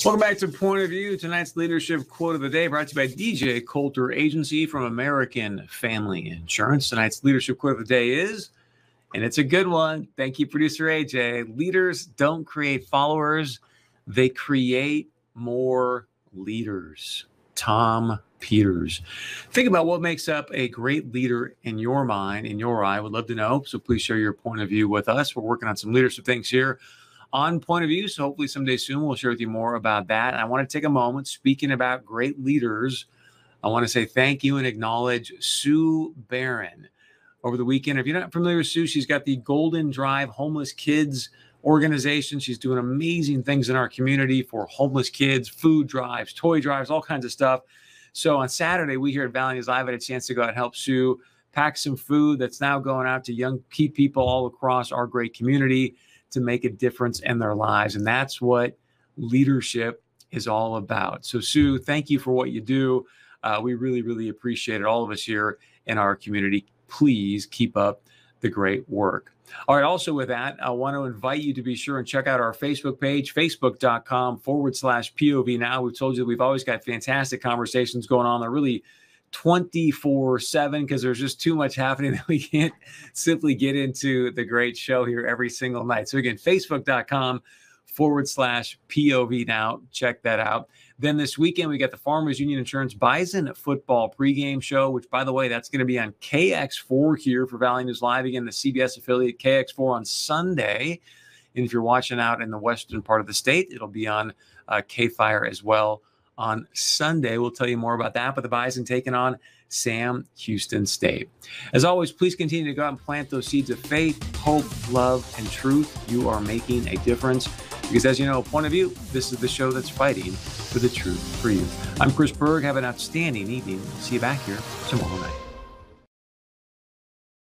Welcome back to Point of View. Tonight's leadership quote of the day brought to you by DJ Coulter Agency from American Family Insurance. Tonight's leadership quote of the day is, and it's a good one. Thank you, producer AJ. Leaders don't create followers, they create more leaders. Tom Peters. Think about what makes up a great leader in your mind, in your eye. Would love to know. So please share your point of view with us. We're working on some leadership things here on point of view. So hopefully someday soon we'll share with you more about that. And I want to take a moment speaking about great leaders. I want to say thank you and acknowledge Sue Barron. Over the weekend, if you're not familiar with Sue, she's got the Golden Drive Homeless Kids organization. She's doing amazing things in our community for homeless kids, food drives, toy drives, all kinds of stuff. So on Saturday, we here at Valley News Live had a chance to go out and help Sue pack some food that's now going out to young key people all across our great community to make a difference in their lives. And that's what leadership is all about. So, Sue, thank you for what you do. Uh, we really, really appreciate it. All of us here in our community. Please keep up the great work. All right. Also, with that, I want to invite you to be sure and check out our Facebook page, facebook.com forward slash POV now. We've told you we've always got fantastic conversations going on. They're really 24 7 because there's just too much happening that we can't simply get into the great show here every single night. So, again, facebook.com forward slash POV now. Check that out. Then this weekend, we got the Farmers Union Insurance Bison football pregame show, which, by the way, that's going to be on KX4 here for Valley News Live. Again, the CBS affiliate KX4 on Sunday. And if you're watching out in the western part of the state, it'll be on uh, as well on Sunday. We'll tell you more about that. But the Bison taking on Sam Houston State. As always, please continue to go out and plant those seeds of faith, hope, love, and truth. You are making a difference. Because as you know, point of view, this is the show that's fighting for the truth for you. I'm Chris Berg. Have an outstanding evening. See you back here tomorrow night.